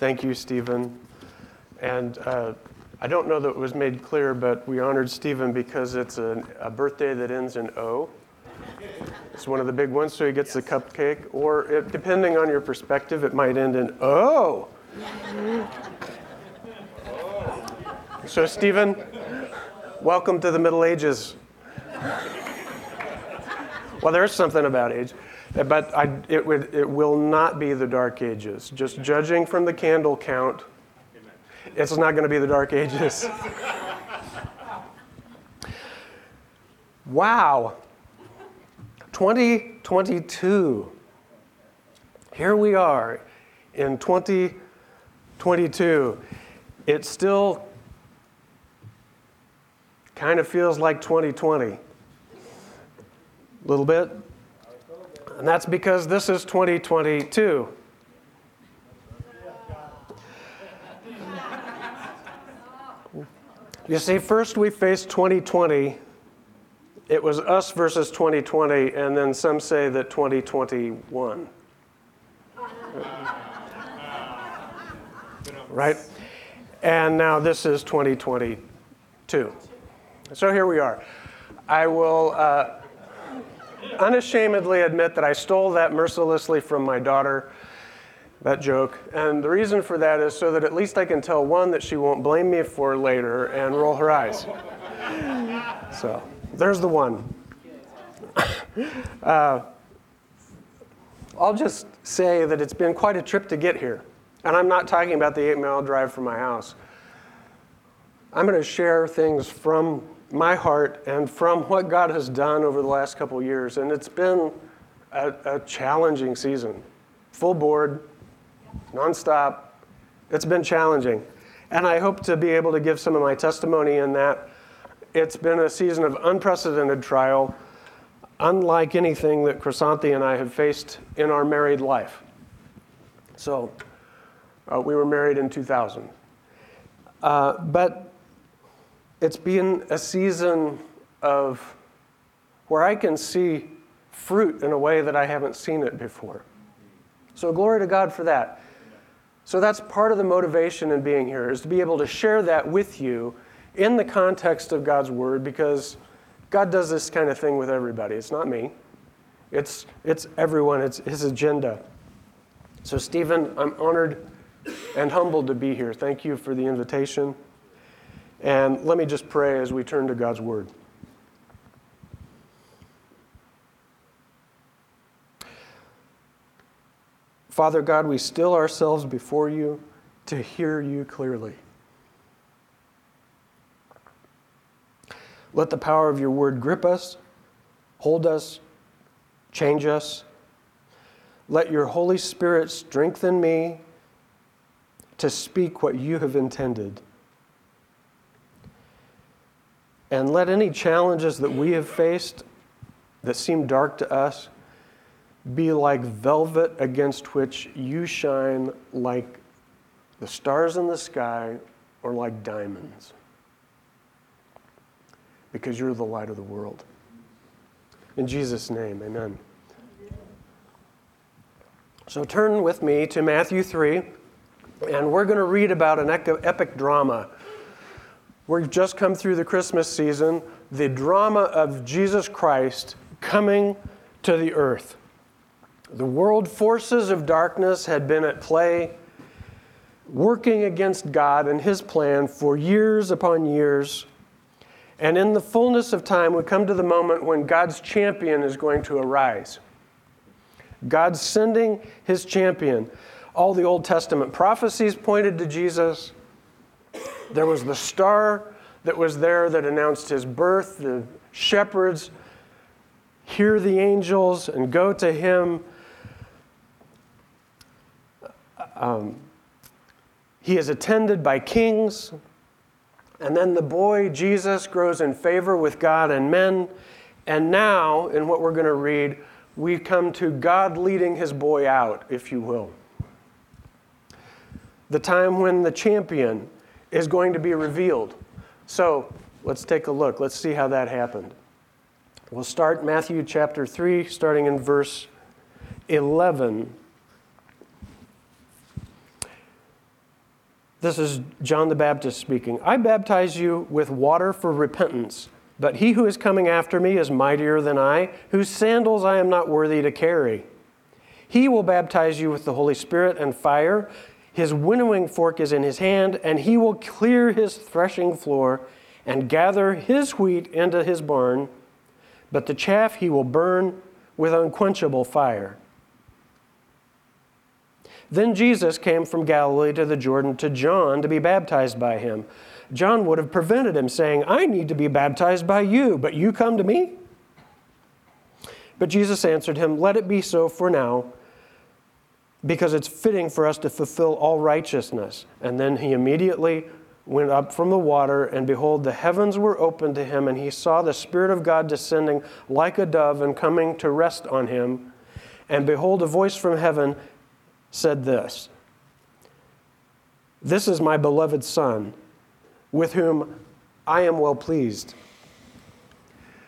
Thank you, Stephen. And uh, I don't know that it was made clear, but we honored Stephen because it's a, a birthday that ends in O. It's one of the big ones, so he gets the cupcake. Or it, depending on your perspective, it might end in O. So, Stephen, welcome to the Middle Ages. Well, there's something about age, but I, it, would, it will not be the Dark Ages. Just judging from the candle count, it's not going to be the Dark Ages. wow. 2022. Here we are in 2022. It still kind of feels like 2020. A little bit. And that's because this is 2022. You see, first we faced 2020. It was us versus 2020, and then some say that 2021. right? And now this is 2022. So here we are. I will uh, unashamedly admit that I stole that mercilessly from my daughter that joke. And the reason for that is so that at least I can tell one that she won't blame me for later and roll her eyes. So there's the one. Uh, I'll just say that it's been quite a trip to get here. And I'm not talking about the eight mile drive from my house. I'm going to share things from my heart and from what God has done over the last couple years. And it's been a, a challenging season. Full board, nonstop. It's been challenging. And I hope to be able to give some of my testimony in that. It's been a season of unprecedented trial, unlike anything that Chrysanthi and I have faced in our married life. So, uh, we were married in 2000. Uh, but it's been a season of where I can see fruit in a way that I haven't seen it before. So, glory to God for that. So that's part of the motivation in being here, is to be able to share that with you in the context of God's Word, because God does this kind of thing with everybody. It's not me, it's, it's everyone, it's His agenda. So, Stephen, I'm honored and humbled to be here. Thank you for the invitation. And let me just pray as we turn to God's Word. Father God, we still ourselves before you to hear you clearly. Let the power of your word grip us, hold us, change us. Let your Holy Spirit strengthen me to speak what you have intended. And let any challenges that we have faced that seem dark to us be like velvet against which you shine like the stars in the sky or like diamonds. Because you're the light of the world. In Jesus' name, amen. So turn with me to Matthew 3, and we're going to read about an epic drama. We've just come through the Christmas season, the drama of Jesus Christ coming to the earth. The world forces of darkness had been at play, working against God and His plan for years upon years. And in the fullness of time, we come to the moment when God's champion is going to arise. God's sending His champion. All the Old Testament prophecies pointed to Jesus. There was the star that was there that announced His birth. The shepherds hear the angels and go to Him um, he is attended by kings. And then the boy, Jesus, grows in favor with God and men. And now, in what we're going to read, we come to God leading his boy out, if you will. The time when the champion is going to be revealed. So let's take a look. Let's see how that happened. We'll start Matthew chapter 3, starting in verse 11 This is John the Baptist speaking. I baptize you with water for repentance, but he who is coming after me is mightier than I, whose sandals I am not worthy to carry. He will baptize you with the Holy Spirit and fire. His winnowing fork is in his hand, and he will clear his threshing floor and gather his wheat into his barn, but the chaff he will burn with unquenchable fire. Then Jesus came from Galilee to the Jordan to John to be baptized by him. John would have prevented him, saying, I need to be baptized by you, but you come to me? But Jesus answered him, Let it be so for now, because it's fitting for us to fulfill all righteousness. And then he immediately went up from the water, and behold, the heavens were opened to him, and he saw the Spirit of God descending like a dove and coming to rest on him. And behold, a voice from heaven said this This is my beloved Son, with whom I am well pleased.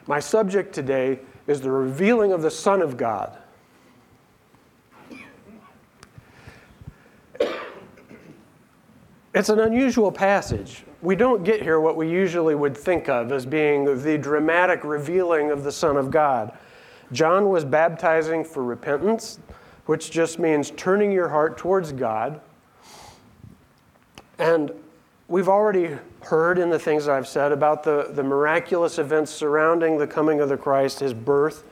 My subject today is the revealing of the Son of God. It's an unusual passage. We don't get here what we usually would think of as being the dramatic revealing of the Son of God. John was baptizing for repentance which just means turning your heart towards God. And we've already heard in the things I've said about the, the miraculous events surrounding the coming of the Christ, his birth,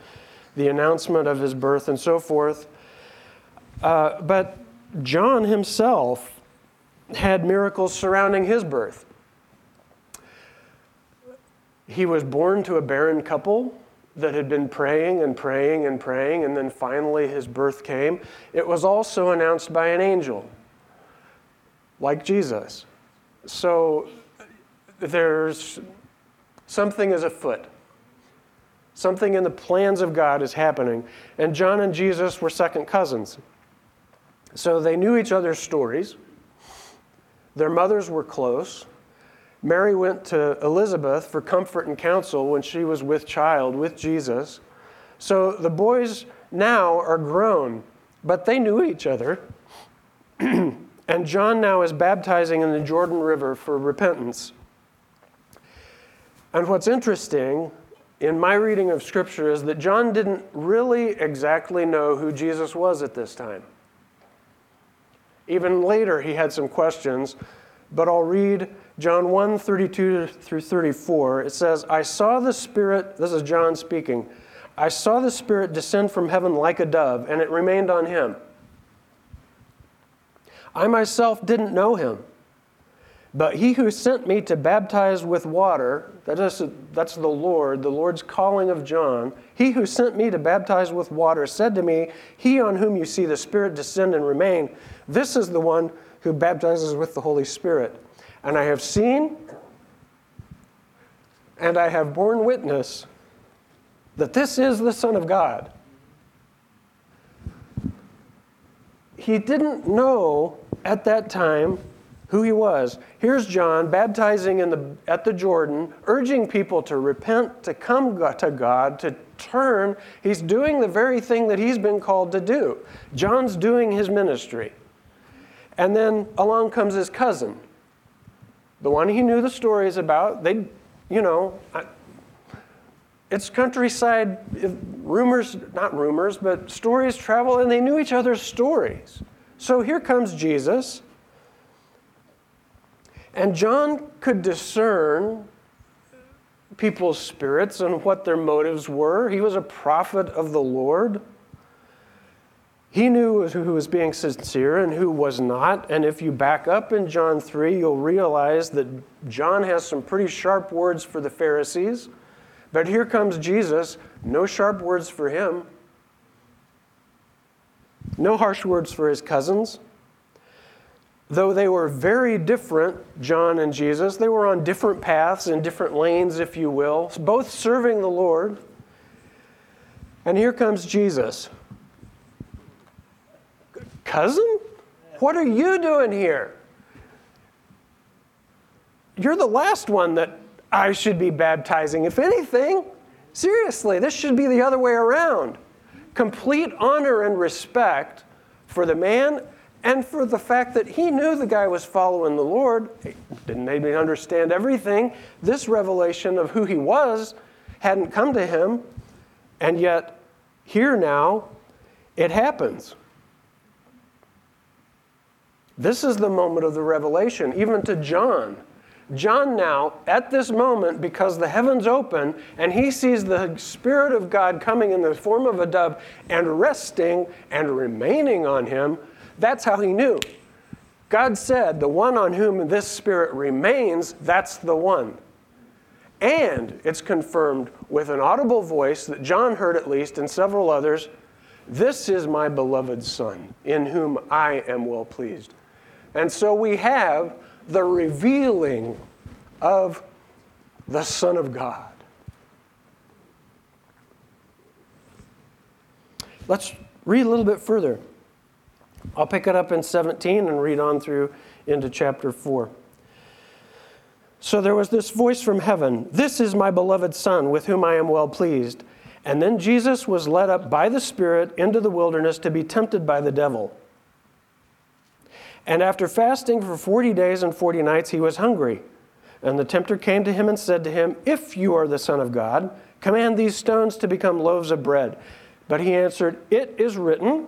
the announcement of his birth, and so forth. Uh, but John himself had miracles surrounding his birth. He was born to a barren couple that had been praying and praying and praying, and then finally his birth came, it was also announced by an angel, like Jesus. So there's something is afoot. Something in the plans of God is happening. And John and Jesus were second cousins. So they knew each other's stories. Their mothers were close. Mary went to Elizabeth for comfort and counsel when she was with child with Jesus. So the boys now are grown, but they knew each other. and John now is baptizing in the Jordan River for repentance. And what's interesting in my reading of Scripture is that John didn't really exactly know who Jesus was at this time. Even later, he had some questions, but I'll read John 1 32 through 34, it says, I saw the Spirit, this is John speaking, I saw the Spirit descend from heaven like a dove, and it remained on him. I myself didn't know him, but he who sent me to baptize with water, that is, that's the Lord, the Lord's calling of John, he who sent me to baptize with water said to me, He on whom you see the Spirit descend and remain, this is the one who baptizes with the Holy Spirit. And I have seen and I have borne witness that this is the Son of God. He didn't know at that time who he was. Here's John baptizing in the, at the Jordan, urging people to repent, to come to God, to turn. He's doing the very thing that he's been called to do. John's doing his ministry. And then along comes his cousin, the one he knew the stories about, they, you know, it's countryside rumors, not rumors, but stories travel, and they knew each other's stories. So here comes Jesus. And John could discern people's spirits and what their motives were. He was a prophet of the Lord. He knew who was being sincere and who was not. And if you back up in John 3, you'll realize that John has some pretty sharp words for the Pharisees. But here comes Jesus, no sharp words for him, no harsh words for his cousins. Though they were very different, John and Jesus, they were on different paths and different lanes, if you will, both serving the Lord. And here comes Jesus Cousin? What are you doing here? You're the last one that I should be baptizing. If anything, seriously, this should be the other way around. Complete honor and respect for the man and for the fact that he knew the guy was following the Lord, didn't maybe understand everything. This revelation of who he was hadn't come to him, and yet here now it happens. This is the moment of the revelation, even to John. John now, at this moment, because the heavens open and he sees the Spirit of God coming in the form of a dove and resting and remaining on him, that's how he knew. God said, The one on whom this Spirit remains, that's the one. And it's confirmed with an audible voice that John heard at least and several others This is my beloved Son, in whom I am well pleased. And so we have the revealing of the Son of God. Let's read a little bit further. I'll pick it up in 17 and read on through into chapter 4. So there was this voice from heaven This is my beloved Son, with whom I am well pleased. And then Jesus was led up by the Spirit into the wilderness to be tempted by the devil. And after fasting for 40 days and 40 nights, he was hungry. And the tempter came to him and said to him, If you are the Son of God, command these stones to become loaves of bread. But he answered, It is written,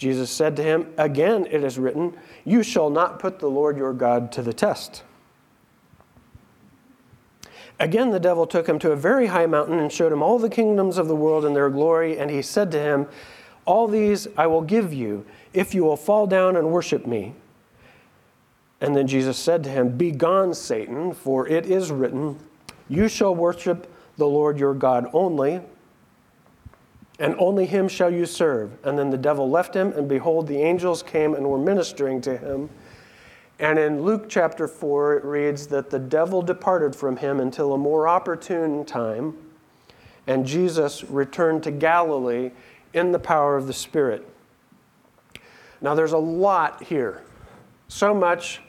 Jesus said to him, Again it is written, You shall not put the Lord your God to the test. Again, the devil took him to a very high mountain and showed him all the kingdoms of the world and their glory. And he said to him, All these I will give you if you will fall down and worship me. And then Jesus said to him, Begone, Satan, for it is written, You shall worship the Lord your God only and only him shall you serve. And then the devil left him, and behold, the angels came and were ministering to him. And in Luke chapter 4, it reads that the devil departed from him until a more opportune time, and Jesus returned to Galilee in the power of the Spirit. Now, there's a lot here, so much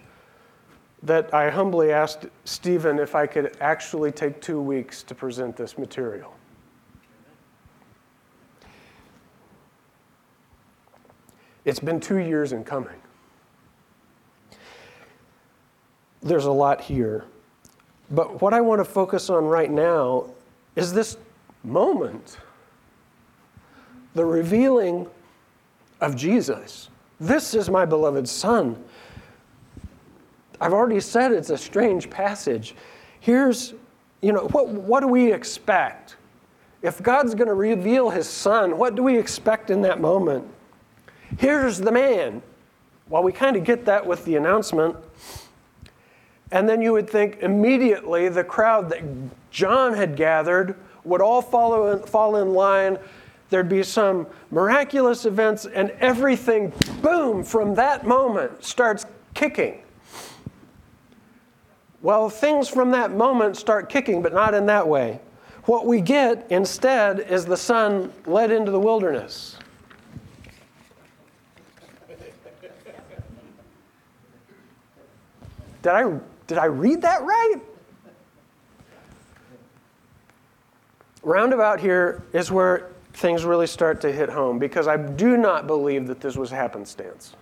that I humbly asked Stephen if I could actually take two weeks to present this material. It's been two years in coming. There's a lot here. But what I want to focus on right now is this moment the revealing of Jesus. This is my beloved Son. I've already said it's a strange passage. Here's, you know, what, what do we expect? If God's going to reveal his Son, what do we expect in that moment? Here's the man. Well, we kind of get that with the announcement. And then you would think immediately the crowd that John had gathered would all follow, fall in line. There'd be some miraculous events, and everything, boom, from that moment starts kicking. Well, things from that moment start kicking, but not in that way. What we get instead is the son led into the wilderness. Did I, did I read that right? Roundabout here is where things really start to hit home because I do not believe that this was happenstance.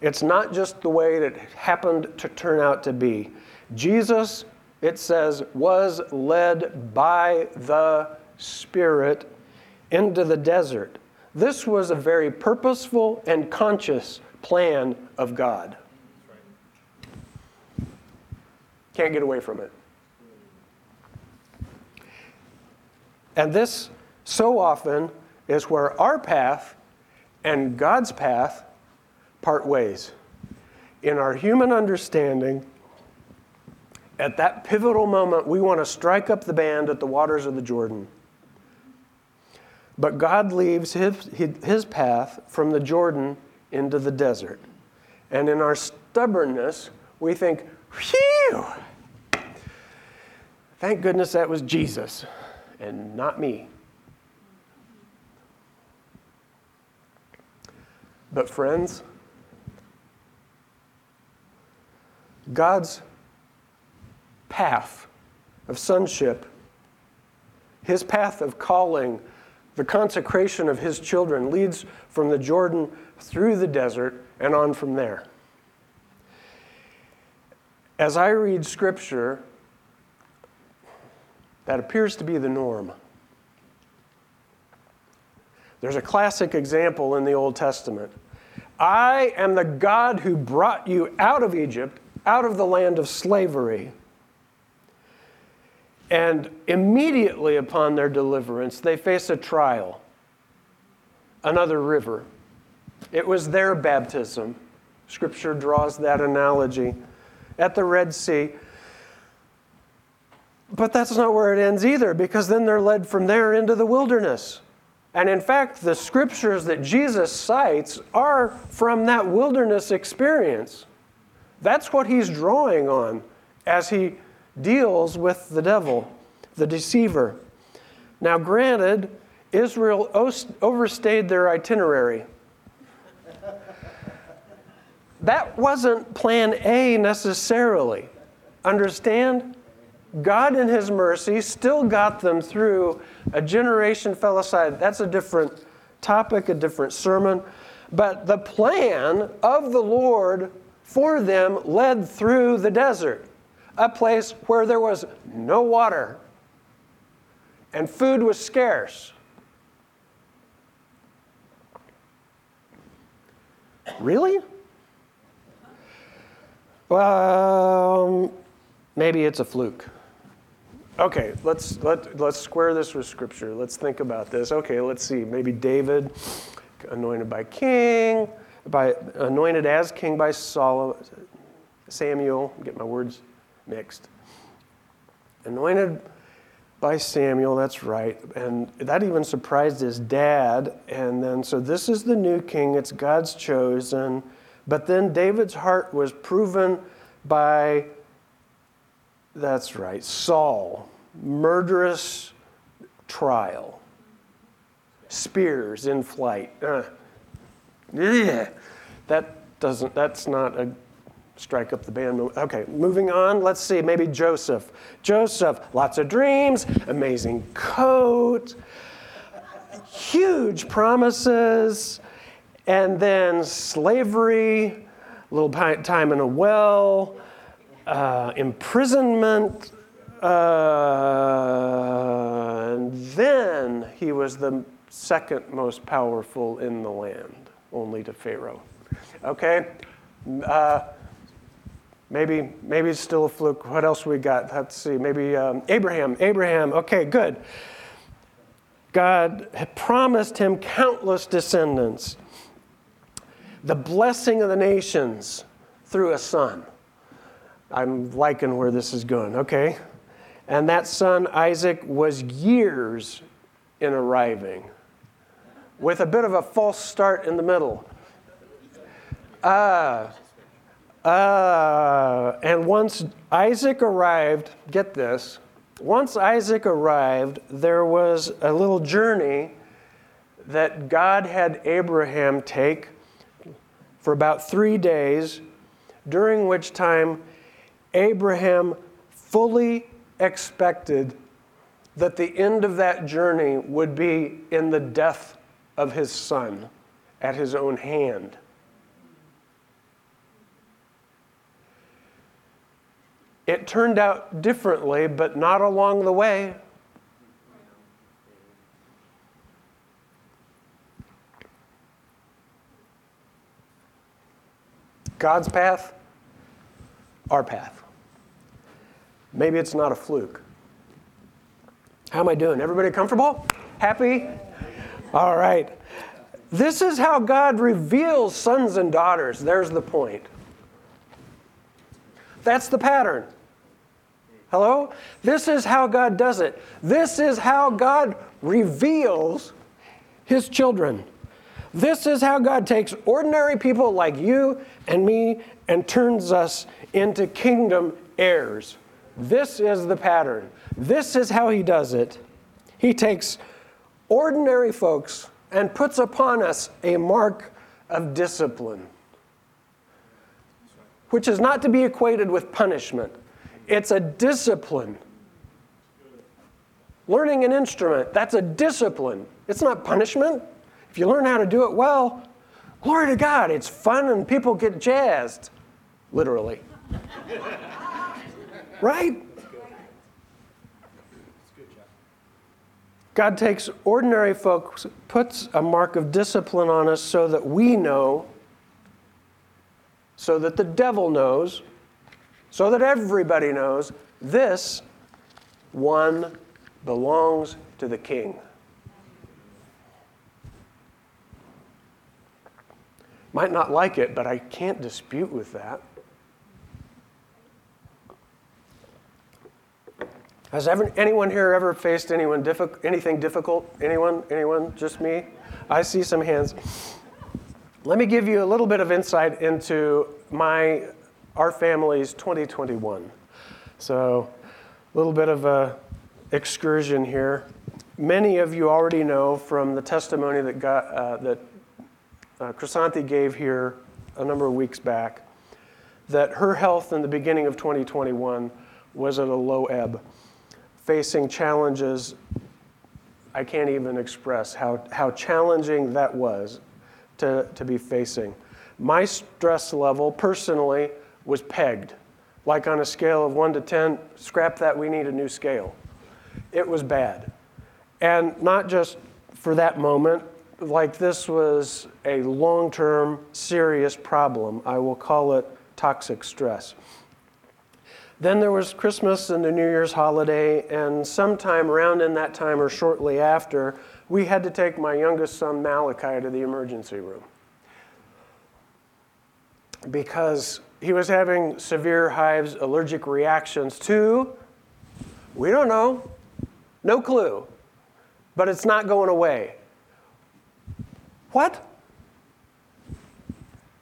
It's not just the way that it happened to turn out to be. Jesus, it says, was led by the Spirit into the desert. This was a very purposeful and conscious plan of God. Can't get away from it. And this, so often, is where our path and God's path part ways. In our human understanding, at that pivotal moment, we want to strike up the band at the waters of the Jordan. But God leaves his, his path from the Jordan into the desert. And in our stubbornness, we think, phew, thank goodness that was Jesus and not me. But, friends, God's path of sonship, his path of calling, the consecration of his children leads from the Jordan through the desert and on from there. As I read scripture, that appears to be the norm. There's a classic example in the Old Testament. I am the God who brought you out of Egypt, out of the land of slavery. And immediately upon their deliverance, they face a trial, another river. It was their baptism. Scripture draws that analogy at the Red Sea. But that's not where it ends either, because then they're led from there into the wilderness. And in fact, the scriptures that Jesus cites are from that wilderness experience. That's what he's drawing on as he deals with the devil, the deceiver. Now, granted, Israel overstayed their itinerary. That wasn't plan A necessarily. Understand? God, in His mercy, still got them through a generation fell aside. That's a different topic, a different sermon. But the plan of the Lord for them led through the desert, a place where there was no water and food was scarce. Really? Well, um, maybe it's a fluke. Okay, let's let let's square this with scripture. Let's think about this. Okay, let's see. Maybe David, anointed by king, by anointed as king by Saul, Samuel. Get my words mixed. Anointed by Samuel. That's right, and that even surprised his dad. And then, so this is the new king. It's God's chosen. But then David's heart was proven by that's right, Saul, murderous trial, spears in flight. Uh, yeah, that doesn't, that's not a strike up the band. Okay, moving on. Let's see, maybe Joseph. Joseph, lots of dreams, amazing coat, huge promises, and then slavery, a little time in a well, uh, imprisonment, uh, and then he was the second most powerful in the land, only to Pharaoh. Okay? Uh, maybe, maybe it's still a fluke. What else we got? Let's see. Maybe um, Abraham. Abraham. Okay, good. God promised him countless descendants, the blessing of the nations through a son. I'm liking where this is going, okay? And that son, Isaac, was years in arriving with a bit of a false start in the middle. Uh, uh, and once Isaac arrived, get this, once Isaac arrived, there was a little journey that God had Abraham take for about three days, during which time Abraham fully expected that the end of that journey would be in the death of his son at his own hand. It turned out differently, but not along the way. God's path, our path. Maybe it's not a fluke. How am I doing? Everybody comfortable? Happy? All right. This is how God reveals sons and daughters. There's the point. That's the pattern. Hello? This is how God does it. This is how God reveals his children. This is how God takes ordinary people like you and me and turns us into kingdom heirs. This is the pattern. This is how he does it. He takes ordinary folks and puts upon us a mark of discipline, which is not to be equated with punishment. It's a discipline. Learning an instrument, that's a discipline. It's not punishment. If you learn how to do it well, glory to God, it's fun and people get jazzed, literally. right? God takes ordinary folks, puts a mark of discipline on us so that we know, so that the devil knows, so that everybody knows this one belongs to the king. Might not like it, but I can't dispute with that. Has ever, anyone here ever faced anyone diffi- anything difficult? Anyone? Anyone? Just me? I see some hands. Let me give you a little bit of insight into my our family's 2021. So, a little bit of a excursion here. Many of you already know from the testimony that got, uh, that uh, gave here a number of weeks back that her health in the beginning of 2021 was at a low ebb facing challenges I can't even express how, how challenging that was to, to be facing. My stress level personally was pegged, like on a scale of 1 to 10, scrap that, we need a new scale. It was bad. And not just for that moment, like this was a long term, serious problem. I will call it toxic stress. Then there was Christmas and the New Year's holiday, and sometime around in that time or shortly after, we had to take my youngest son Malachi to the emergency room because he was having severe hives, allergic reactions to, we don't know, no clue, but it's not going away. What?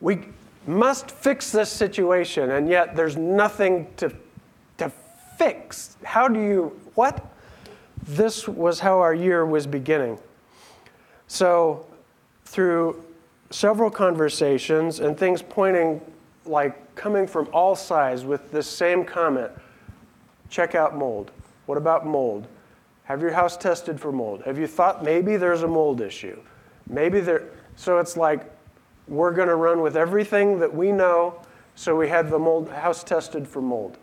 We must fix this situation, and yet there's nothing to to fix. How do you, what? This was how our year was beginning. So, through several conversations and things pointing, like coming from all sides with this same comment check out mold. What about mold? Have your house tested for mold? Have you thought maybe there's a mold issue? Maybe there, so it's like we're going to run with everything that we know, so we had the mold house tested for mold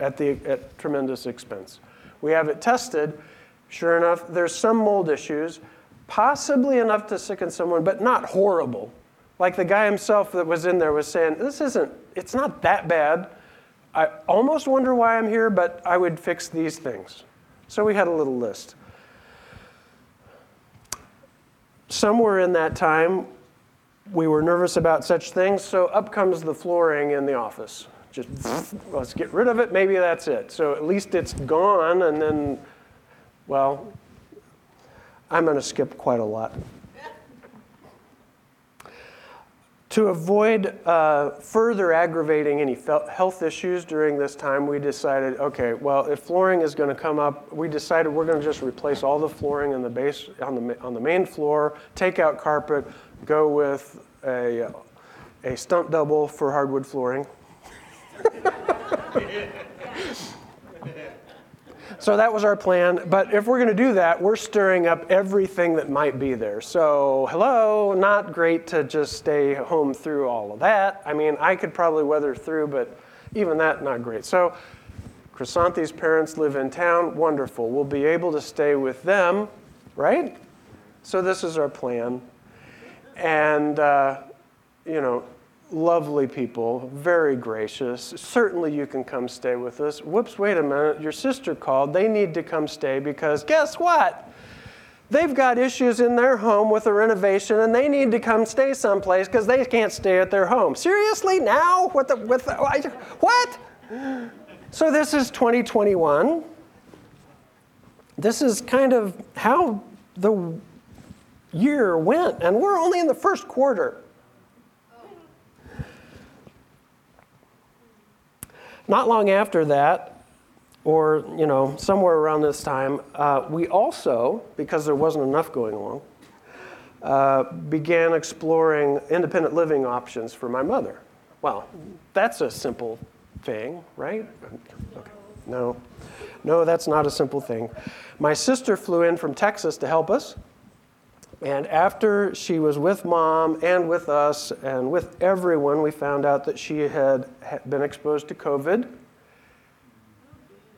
at, the, at tremendous expense. We have it tested. Sure enough, there's some mold issues, possibly enough to sicken someone, but not horrible. Like the guy himself that was in there was saying, This isn't, it's not that bad. I almost wonder why I'm here, but I would fix these things. So we had a little list. Somewhere in that time, we were nervous about such things, so up comes the flooring in the office just let's get rid of it. Maybe that's it. So at least it's gone, and then, well, I'm going to skip quite a lot. To avoid uh, further aggravating any health issues during this time, we decided okay, well, if flooring is going to come up, we decided we're going to just replace all the flooring in the base, on, the, on the main floor, take out carpet, go with a, a stump double for hardwood flooring. so that was our plan. But if we're going to do that, we're stirring up everything that might be there. So, hello, not great to just stay home through all of that. I mean, I could probably weather through, but even that, not great. So, Chrysanthi's parents live in town. Wonderful. We'll be able to stay with them, right? So, this is our plan. And, uh, you know, lovely people, very gracious. Certainly you can come stay with us. Whoops, wait a minute. Your sister called. They need to come stay because guess what? They've got issues in their home with a renovation and they need to come stay someplace because they can't stay at their home. Seriously? Now? What the, with the, what? So this is 2021. This is kind of how the year went, and we're only in the first quarter. Not long after that, or you know, somewhere around this time, uh, we also, because there wasn't enough going along, uh, began exploring independent living options for my mother. Well, that's a simple thing, right? Okay. No, no, that's not a simple thing. My sister flew in from Texas to help us. And after she was with mom and with us and with everyone, we found out that she had been exposed to COVID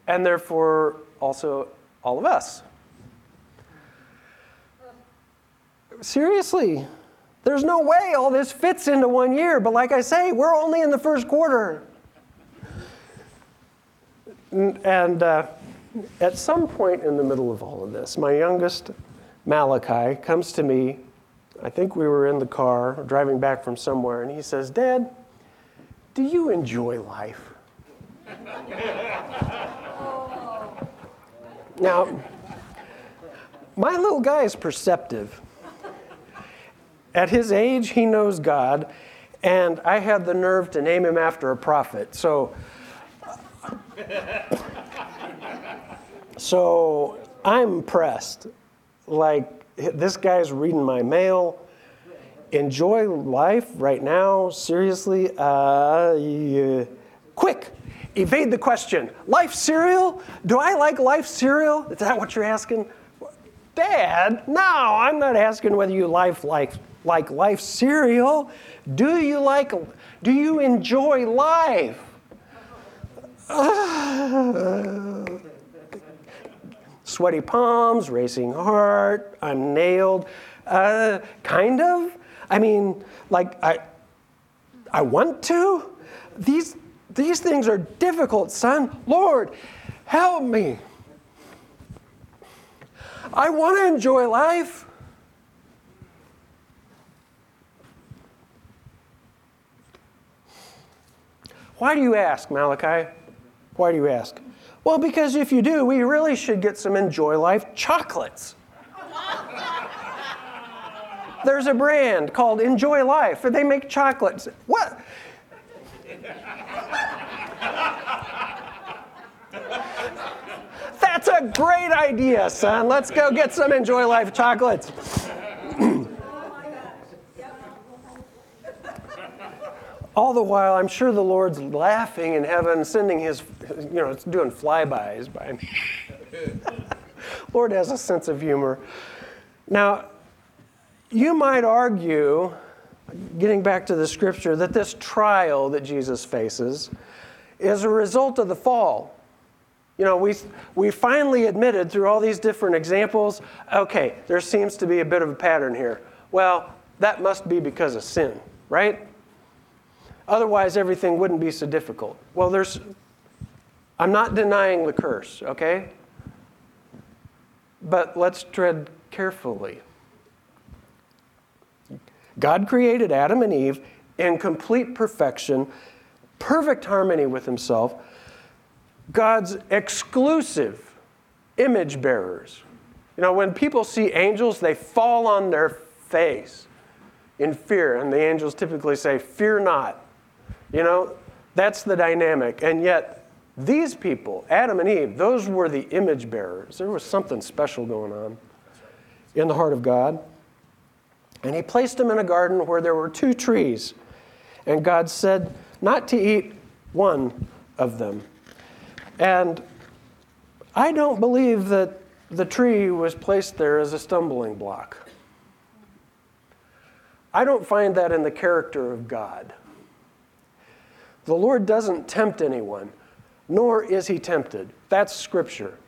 and therefore also all of us. Seriously, there's no way all this fits into one year, but like I say, we're only in the first quarter. And uh, at some point in the middle of all of this, my youngest, Malachi, comes to me. I think we were in the car driving back from somewhere, and he says, Dad, do you enjoy life? now, my little guy is perceptive. At his age, he knows God, and I had the nerve to name him after a prophet. So, so I'm impressed. Like, this guy's reading my mail. Enjoy life right now, seriously. Uh, yeah. Quick, evade the question. Life cereal? Do I like life cereal? Is that what you're asking? Dad, no, I'm not asking whether you life like like life cereal. Do you like do you enjoy life? Uh, sweaty palms, racing heart, I'm nailed. Uh, kind of. I mean, like I I want to. These these things are difficult, son. Lord, help me. I want to enjoy life. Why do you ask, Malachi? Why do you ask? Well, because if you do, we really should get some Enjoy Life chocolates. There's a brand called Enjoy Life, and they make chocolates. What? That's a great idea, son. Let's go get some Enjoy Life chocolates. All the while, I'm sure the Lord's laughing in heaven, sending his, you know, doing flybys by me. Lord has a sense of humor. Now, you might argue, getting back to the scripture, that this trial that Jesus faces is a result of the fall. You know, we, we finally admitted through all these different examples okay, there seems to be a bit of a pattern here. Well, that must be because of sin, right? Otherwise, everything wouldn't be so difficult. Well, there's, I'm not denying the curse, okay? But let's tread carefully. God created Adam and Eve in complete perfection, perfect harmony with Himself, God's exclusive image bearers. You know, when people see angels, they fall on their face in fear, and the angels typically say, Fear not. You know, that's the dynamic. And yet, these people, Adam and Eve, those were the image bearers. There was something special going on in the heart of God. And he placed them in a garden where there were two trees. And God said not to eat one of them. And I don't believe that the tree was placed there as a stumbling block. I don't find that in the character of God. The Lord doesn't tempt anyone, nor is he tempted. That's scripture.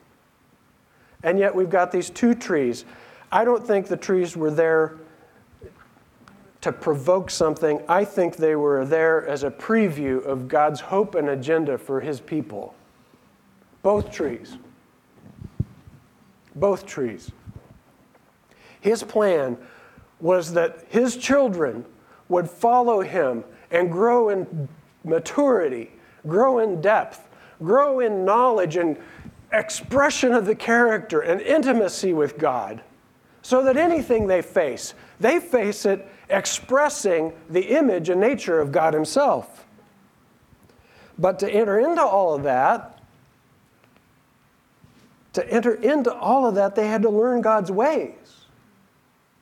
And yet we've got these two trees. I don't think the trees were there to provoke something. I think they were there as a preview of God's hope and agenda for his people. Both trees. Both trees. His plan was that his children would follow him and grow in maturity, grow in depth, grow in knowledge and expression of the character and intimacy with God, so that anything they face, they face it expressing the image and nature of God Himself. But to enter into all of that, to enter into all of that, they had to learn God's ways.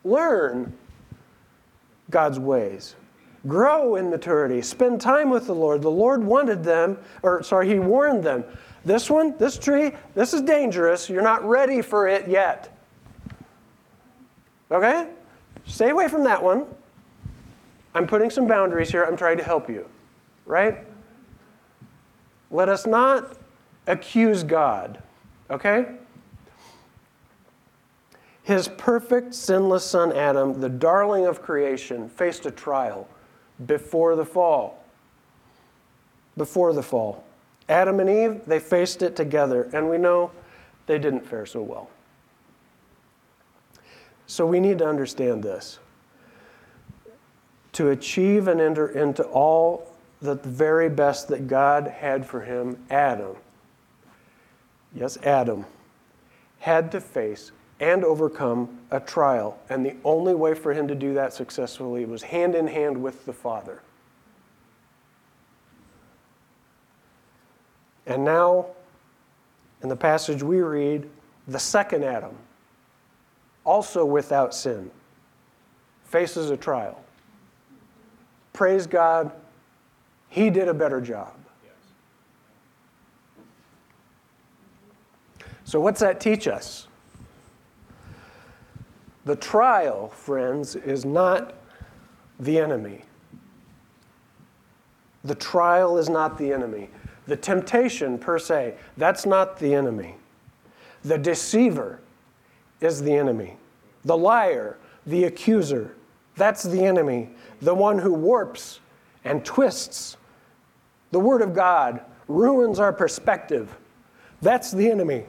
Learn God's ways. Grow in maturity. Spend time with the Lord. The Lord wanted them, or sorry, He warned them. This one, this tree, this is dangerous. You're not ready for it yet. Okay? Stay away from that one. I'm putting some boundaries here. I'm trying to help you. Right? Let us not accuse God. Okay? His perfect, sinless son Adam, the darling of creation, faced a trial before the fall. Before the fall. Adam and Eve, they faced it together, and we know they didn't fare so well. So we need to understand this. To achieve and enter into all the very best that God had for him, Adam, yes, Adam, had to face and overcome a trial. And the only way for him to do that successfully was hand in hand with the Father. And now, in the passage we read, the second Adam, also without sin, faces a trial. Praise God, he did a better job. So, what's that teach us? The trial, friends, is not the enemy. The trial is not the enemy. The temptation, per se, that's not the enemy. The deceiver is the enemy. The liar, the accuser, that's the enemy. The one who warps and twists the Word of God, ruins our perspective. That's the enemy.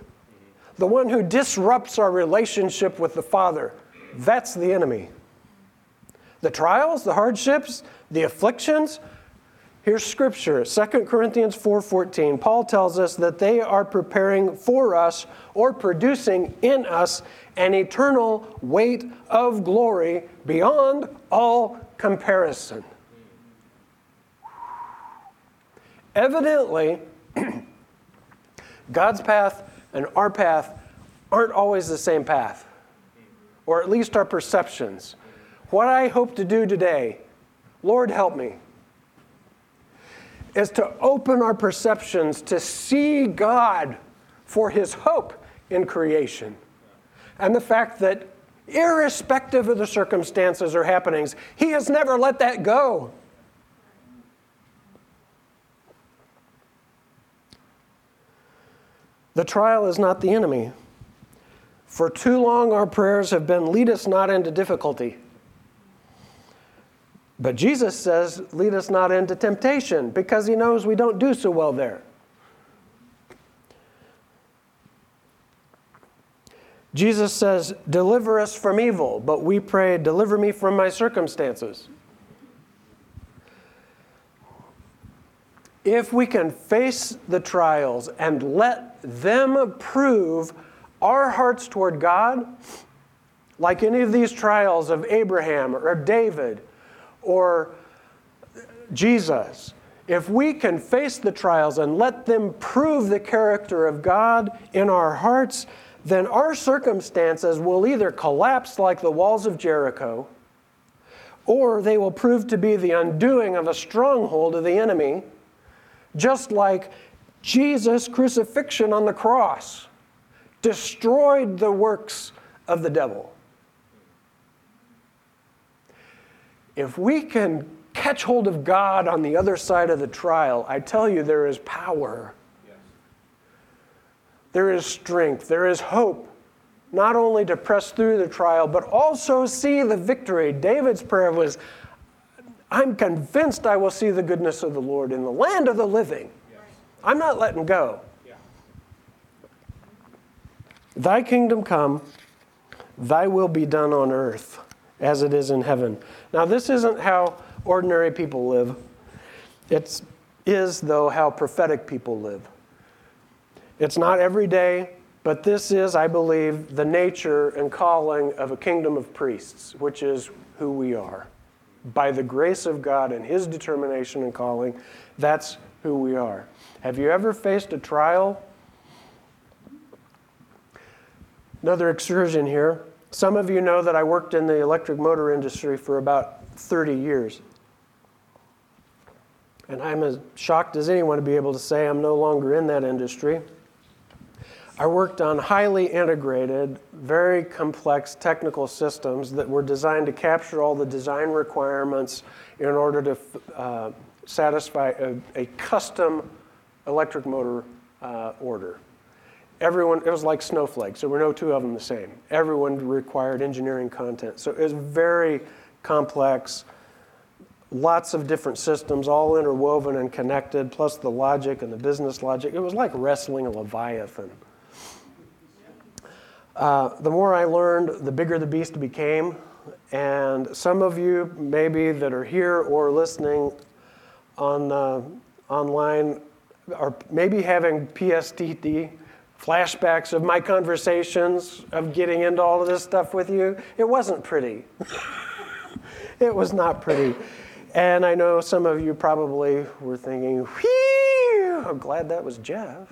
The one who disrupts our relationship with the Father. That's the enemy. The trials, the hardships, the afflictions, Here's scripture, 2 Corinthians 4:14. Paul tells us that they are preparing for us or producing in us an eternal weight of glory beyond all comparison. Evidently, God's path and our path aren't always the same path, or at least our perceptions. What I hope to do today, Lord help me is to open our perceptions to see God for his hope in creation. And the fact that, irrespective of the circumstances or happenings, he has never let that go. The trial is not the enemy. For too long, our prayers have been lead us not into difficulty. But Jesus says, lead us not into temptation because he knows we don't do so well there. Jesus says, deliver us from evil, but we pray, deliver me from my circumstances. If we can face the trials and let them prove our hearts toward God, like any of these trials of Abraham or David or Jesus, if we can face the trials and let them prove the character of God in our hearts, then our circumstances will either collapse like the walls of Jericho, or they will prove to be the undoing of a stronghold of the enemy, just like Jesus' crucifixion on the cross destroyed the works of the devil. If we can catch hold of God on the other side of the trial, I tell you, there is power. Yes. There is strength. There is hope, not only to press through the trial, but also see the victory. David's prayer was, I'm convinced I will see the goodness of the Lord in the land of the living. Yes. I'm not letting go. Thy kingdom come, thy will be done on earth as it is in heaven. Now, this isn't how ordinary people live. It is, though, how prophetic people live. It's not every day, but this is, I believe, the nature and calling of a kingdom of priests, which is who we are. By the grace of God and His determination and calling, that's who we are. Have you ever faced a trial? Another excursion here. Some of you know that I worked in the electric motor industry for about 30 years. And I'm as shocked as anyone to be able to say I'm no longer in that industry. I worked on highly integrated, very complex technical systems that were designed to capture all the design requirements in order to uh, satisfy a, a, custom electric motor uh, order. Everyone, it was like snowflakes. There were no two of them the same. Everyone required engineering content. So it was very complex, lots of different systems, all interwoven and connected, plus the logic and the business logic. It was like wrestling a Leviathan. Uh, the more I learned, the bigger the beast became. And some of you, maybe that are here or listening on uh, online, are maybe having PSTD flashbacks of my conversations of getting into all of this stuff with you. It wasn't pretty. it was not pretty. And I know some of you probably were thinking, Whew, I'm glad that was Jeff.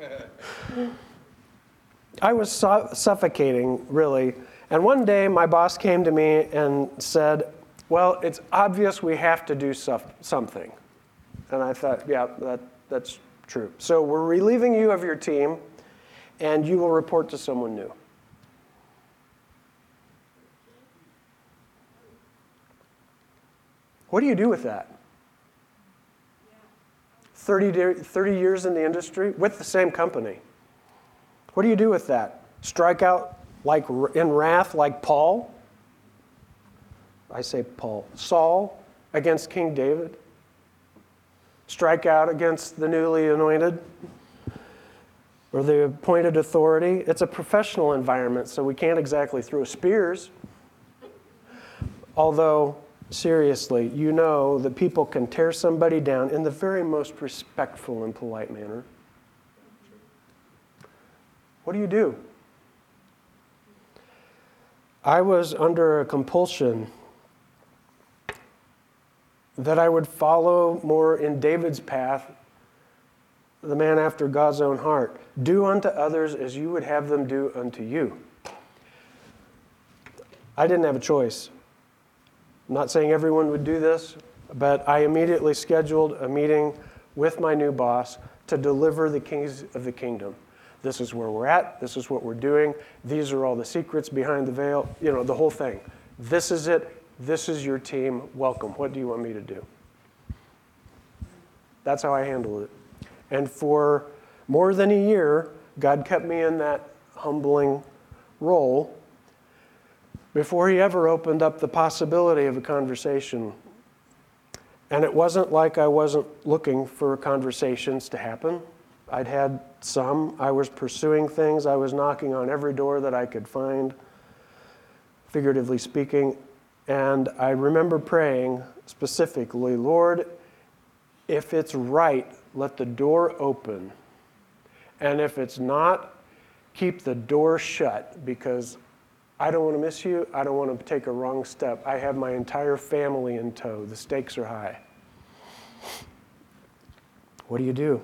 I was su- suffocating, really. And one day, my boss came to me and said, Well, it's obvious we have to do something. And I thought, Yeah, that, that's true. So we're relieving you of your team, and you will report to someone new. What do you do with that? 30, 30 years in the industry with the same company. What do you do with that? Strike out like in wrath, like Paul? I say Paul. Saul against King David? Strike out against the newly anointed? Or the appointed authority? It's a professional environment, so we can't exactly throw spears. Although, seriously, you know that people can tear somebody down in the very most respectful and polite manner. What do you do? I was under a compulsion that I would follow more in David's path, the man after God's own heart. Do unto others as you would have them do unto you. I didn't have a choice. I'm not saying everyone would do this, but I immediately scheduled a meeting with my new boss to deliver the keys of the kingdom. This is where we're at. This is what we're doing. These are all the secrets behind the veil. You know, the whole thing. This is it. This is your team. Welcome. What do you want me to do? That's how I handled it. And for more than a year, God kept me in that humbling role before He ever opened up the possibility of a conversation. And it wasn't like I wasn't looking for conversations to happen. I'd had some. I was pursuing things. I was knocking on every door that I could find, figuratively speaking. And I remember praying specifically, Lord, if it's right, let the door open. And if it's not, keep the door shut because I don't want to miss you. I don't want to take a wrong step. I have my entire family in tow. The stakes are high. What do you do?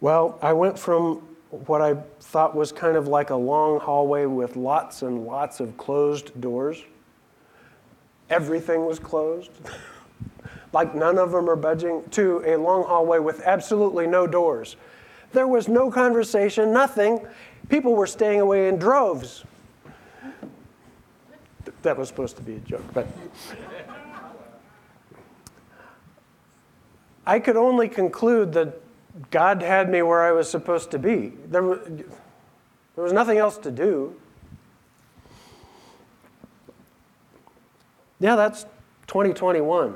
Well, I went from what I thought was kind of like a long hallway with lots and lots of closed doors. Everything was closed, like none of them are budging, to a long hallway with absolutely no doors. There was no conversation, nothing. People were staying away in droves. That was supposed to be a joke, but. I could only conclude that God had me where I was supposed to be. There was, there was nothing else to do. Yeah, that's 2021.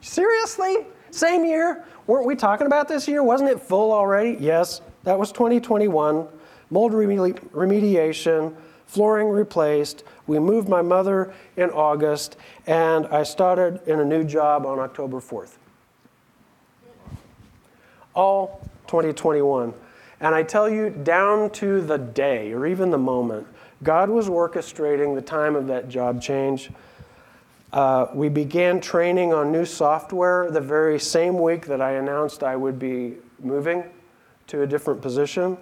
Seriously? Same year? Weren't we talking about this year? Wasn't it full already? Yes, that was 2021. Mold remediation, flooring replaced. We moved my mother in August, and I started in a new job on October 4th all 2021. And I tell you, down to the day or even the moment, God was orchestrating the time of that job change. Uh, we began training on new software the very same week that I announced I would be moving to a different position.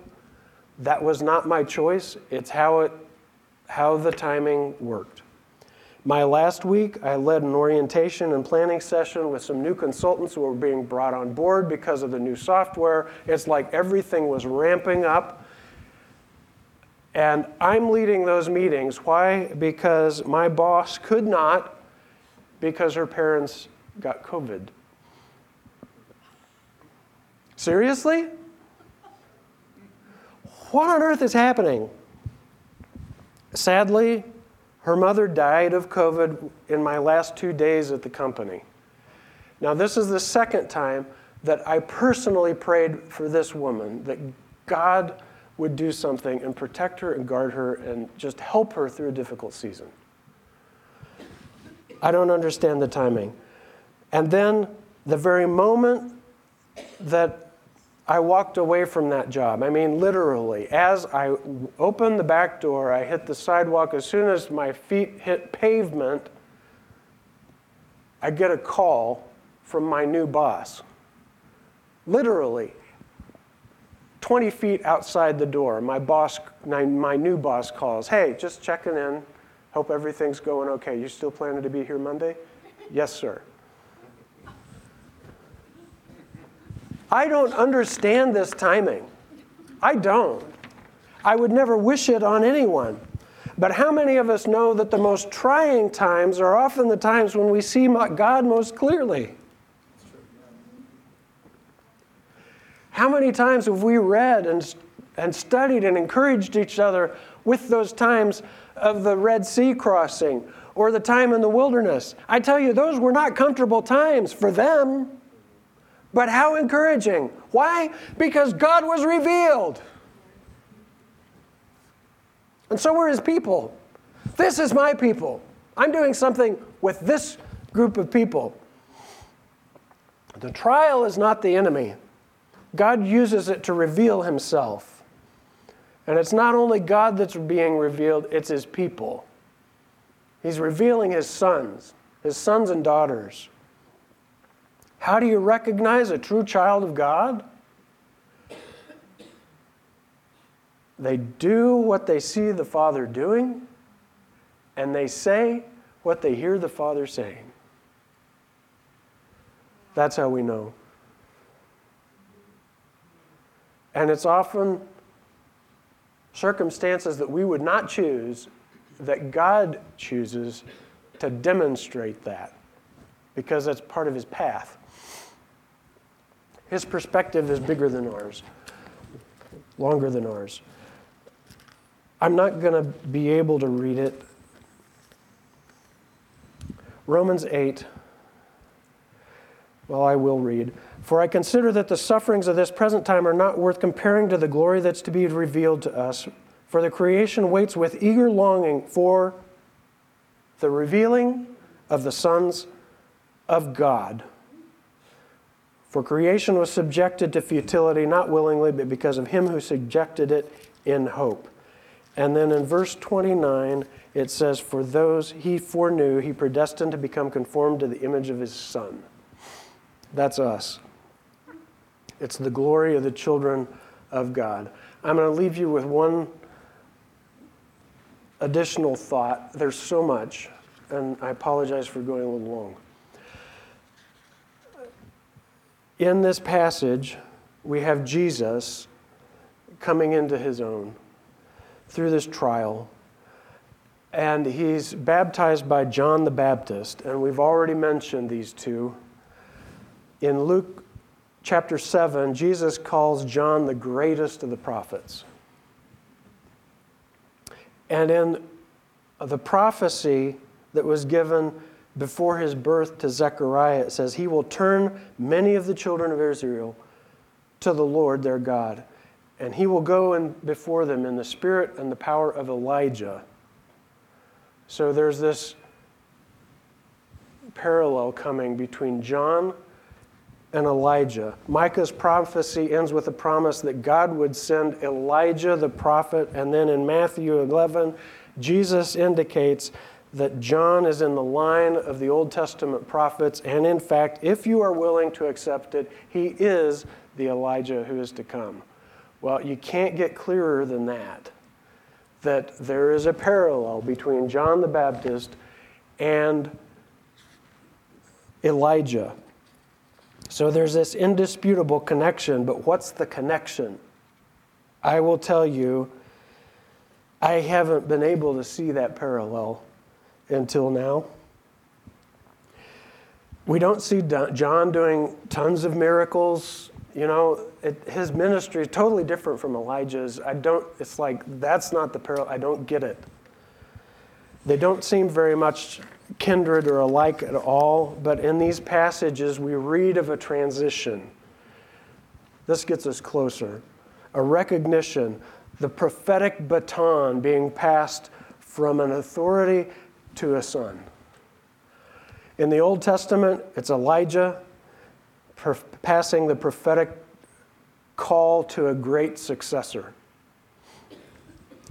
That was not my choice. It's how, it, how the timing worked. My last week, I led an orientation and planning session with some new consultants who were being brought on board because of the new software. It's like everything was ramping up. And I'm leading those meetings. Why? Because my boss could not, because her parents got COVID. Seriously? What on earth is happening? Sadly, her mother died of COVID in my last two days at the company. Now, this is the second time that I personally prayed for this woman that God would do something and protect her and guard her and just help her through a difficult season. I don't understand the timing. And then, the very moment that I walked away from that job. I mean, literally, as I opened the back door, I hit the sidewalk. As soon as my feet hit pavement, I get a call from my new boss. Literally, 20 feet outside the door, my boss, my, new boss calls, Hey, just checking in. Hope everything's going okay. You still planning to be here Monday? yes, sir. I don't understand this timing. I don't. I would never wish it on anyone. But how many of us know that the most trying times are often the times when we see God most clearly? How many times have we read and, and studied and encouraged each other with those times of the Red Sea crossing or the time in the wilderness? I tell you, those were not comfortable times for them. But how encouraging. Why? Because God was revealed. And so were his people. This is my people. I'm doing something with this group of people. The trial is not the enemy. God uses it to reveal himself. And it's not only God that's being revealed, it's his people. He's revealing his sons, his sons and daughters. How do you recognize a true child of God? They do what they see the Father doing, and they say what they hear the Father saying. That's how we know. And it's often circumstances that we would not choose that God chooses to demonstrate that because that's part of his path. His perspective is bigger than ours, longer than ours. I'm not going to be able to read it. Romans 8. Well, I will read. For I consider that the sufferings of this present time are not worth comparing to the glory that's to be revealed to us. For the creation waits with eager longing for the revealing of the sons of God. For creation was subjected to futility, not willingly, but because of him who subjected it in hope. And then in verse 29, it says, For those he foreknew, he predestined to become conformed to the image of his Son. That's us. It's the glory of the children of God. I'm going to leave you with one additional thought. There's so much, and I apologize for going a little long. In this passage, we have Jesus coming into his own through this trial. And he's baptized by John the Baptist. And we've already mentioned these two. In Luke chapter 7, Jesus calls John the greatest of the prophets. And in the prophecy that was given before his birth to Zechariah, it says, He will turn many of the children of Israel to the Lord their God, and he will go in before them in the spirit and the power of Elijah. So there's this parallel coming between John and Elijah. Micah's prophecy ends with a promise that God would send Elijah the prophet, and then in Matthew 11, Jesus indicates that John is in the line of the Old Testament prophets, and in fact, if you are willing to accept it, he is the Elijah who is to come. Well, you can't get clearer than that. That there is a parallel between John the Baptist and Elijah. So there's this indisputable connection, but what's the connection? I will tell you, I haven't been able to see that parallel until now. We don't see John doing tons of miracles. You know, it, his ministry is totally different from Elijah's. I don't, it's like, that's not the parallel. I don't get it. They don't seem very much kindred or alike at all, but in these passages we read of a transition. This gets us closer. A recognition, the prophetic baton being passed from an authority to a son. In the Old Testament, it's Elijah passing the prophetic call to a great successor.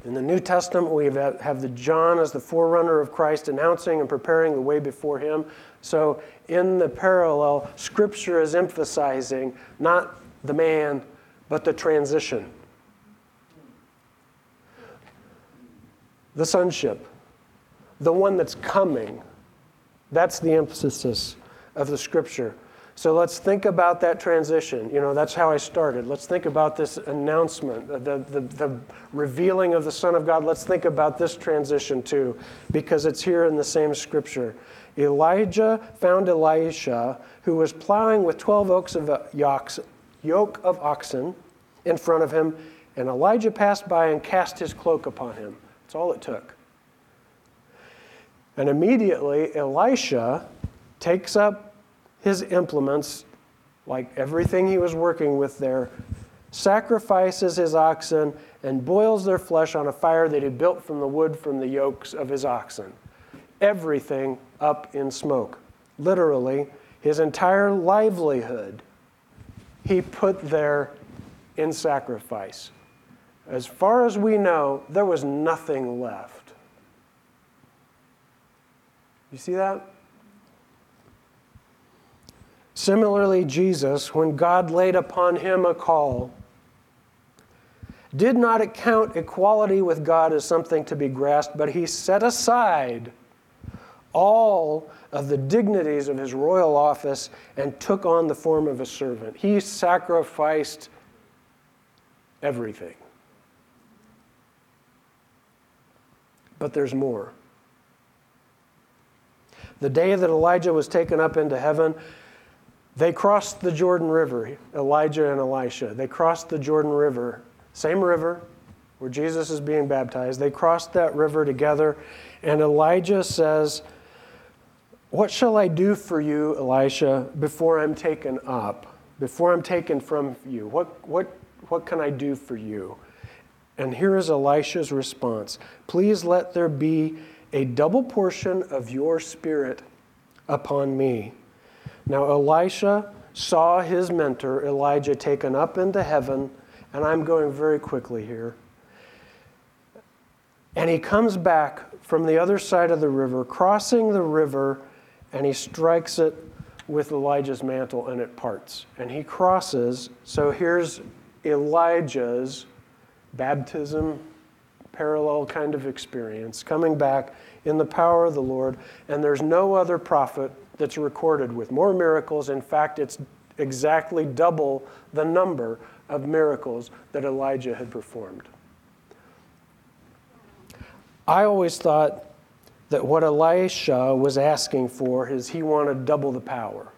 In the New Testament, we have the John as the forerunner of Christ, announcing and preparing the way before him. So, in the parallel, Scripture is emphasizing not the man, but the transition. The sonship, the one that's coming. That's the emphasis of the Scripture. So let's think about that transition. You know, that's how I started. Let's think about this announcement, the, the, the, revealing of the Son of God. Let's think about this transition too, because it's here in the same scripture. Elijah found Elisha, who was plowing with 12 oaks of uh, yoke, yoke of oxen in front of him, and Elijah passed by and cast his cloak upon him. That's all it took. And immediately Elisha takes up his implements, like everything he was working with there, sacrifices his oxen, and boils their flesh on a fire that he built from the wood from the yokes of his oxen. Everything up in smoke. Literally, his entire livelihood he put there in sacrifice. As far as we know, there was nothing left. You see that? Similarly, Jesus, when God laid upon him a call, did not account equality with God as something to be grasped, but he set aside all of the dignities of his royal office and took on the form of a servant. He sacrificed everything. But there's more. The day that Elijah was taken up into heaven, they crossed the Jordan River, Elijah and Elisha. They crossed the Jordan River, same river where Jesus is being baptized. They crossed that river together, and Elijah says, What shall I do for you, Elisha, before I'm taken up, before I'm taken from you? What, what, what can I do for you? And here is Elisha's response Please let there be a double portion of your spirit upon me. Now, Elisha saw his mentor, Elijah, taken up into heaven, and I'm going very quickly here. And he comes back from the other side of the river, crossing the river, and he strikes it with Elijah's mantle, and it parts. And he crosses. So here's Elijah's baptism parallel kind of experience coming back in the power of the Lord. And there's no other prophet that's recorded with more miracles. In fact, it's exactly double the number of miracles that Elijah had performed. I always thought that what Elisha was asking for is he wanted double the power.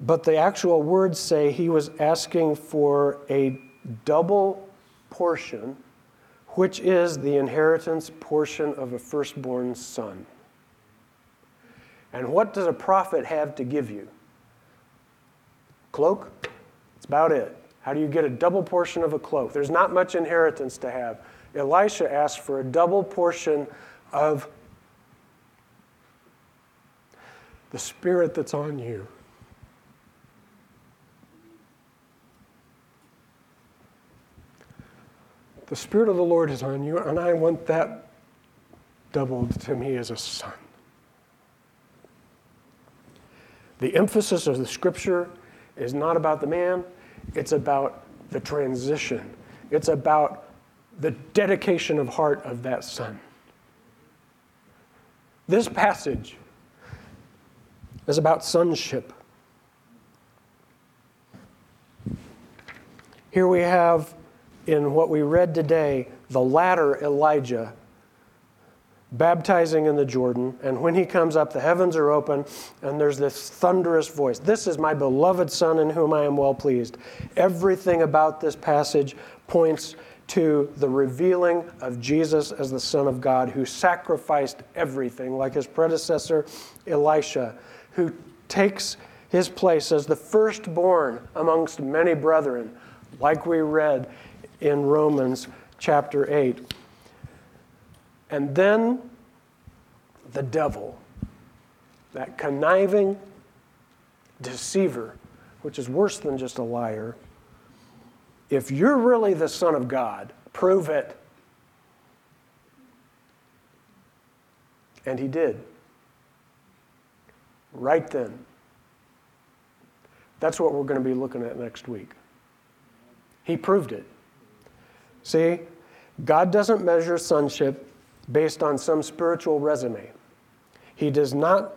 But the actual words say he was asking for a double portion which is the inheritance portion of a firstborn son. And what does a prophet have to give you? Cloak? That's about it. How do you get a double portion of a cloak? There's not much inheritance to have. Elisha asked for a double portion of the spirit that's on you. The Spirit of the Lord is on you, and I want that doubled to me as a son. The emphasis of the scripture is not about the man, it's about the transition. It's about the dedication of heart of that son. This passage is about sonship. Here we have in what we read today the latter Elijah baptizing in the Jordan, and when he comes up, the heavens are open, and there's this thunderous voice This is my beloved Son in whom I am well pleased. Everything about this passage points to the revealing of Jesus as the Son of God, who sacrificed everything, like his predecessor Elisha, who takes his place as the firstborn amongst many brethren, like we read in Romans chapter 8. And then the devil, that conniving deceiver, which is worse than just a liar, if you're really the Son of God, prove it. And he did. Right then. That's what we're going to be looking at next week. He proved it. See, God doesn't measure sonship based on some spiritual resume. He does not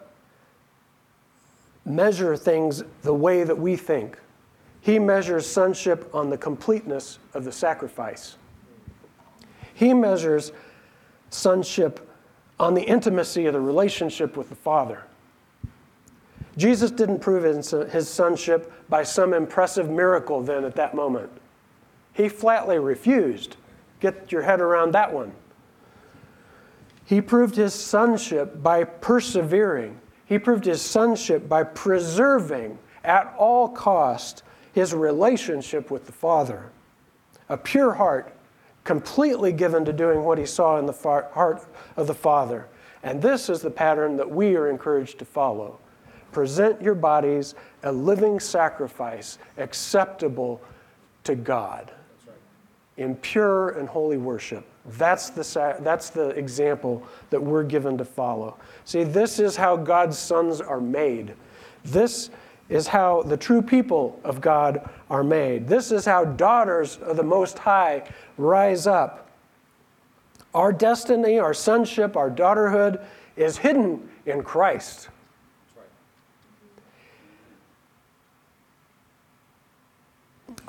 measure things the way that we think. He measures sonship on the completeness of the sacrifice. He measures sonship on the intimacy of the relationship with the Father. Jesus didn't prove his sonship by some impressive miracle then at that moment. He flatly refused. Get your head around that one. He proved his sonship by persevering. He proved his sonship by preserving at all cost his relationship with the Father. A pure heart, completely given to doing what he saw in the heart of the Father. And this is the pattern that we are encouraged to follow. Present your bodies a living sacrifice acceptable to God in pure and holy worship. That's the, that's the example that we're given to follow. See, this is how God's sons are made. This is how the true people of God are made. This is how daughters of the Most High rise up. Our destiny, our sonship, our daughterhood is hidden in Christ.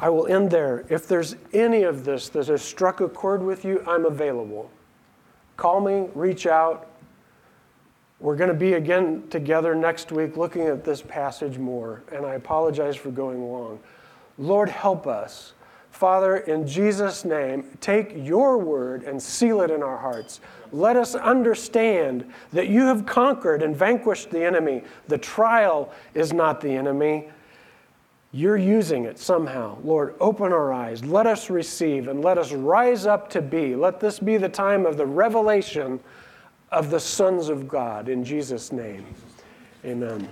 I will end there. If there's any of this that has struck a chord with you, I'm available. Call me, reach out. We're going to be again together next week looking at this passage more, and I apologize for going long. Lord, help us. Father, in Jesus' name, take your word and seal it in our hearts. Let us understand that you have conquered and vanquished the enemy. The trial is not the enemy. You're using it somehow. Lord, open our eyes. Let us receive and let us rise up to be. Let this be the time of the revelation of the sons of God. In Jesus' name, amen.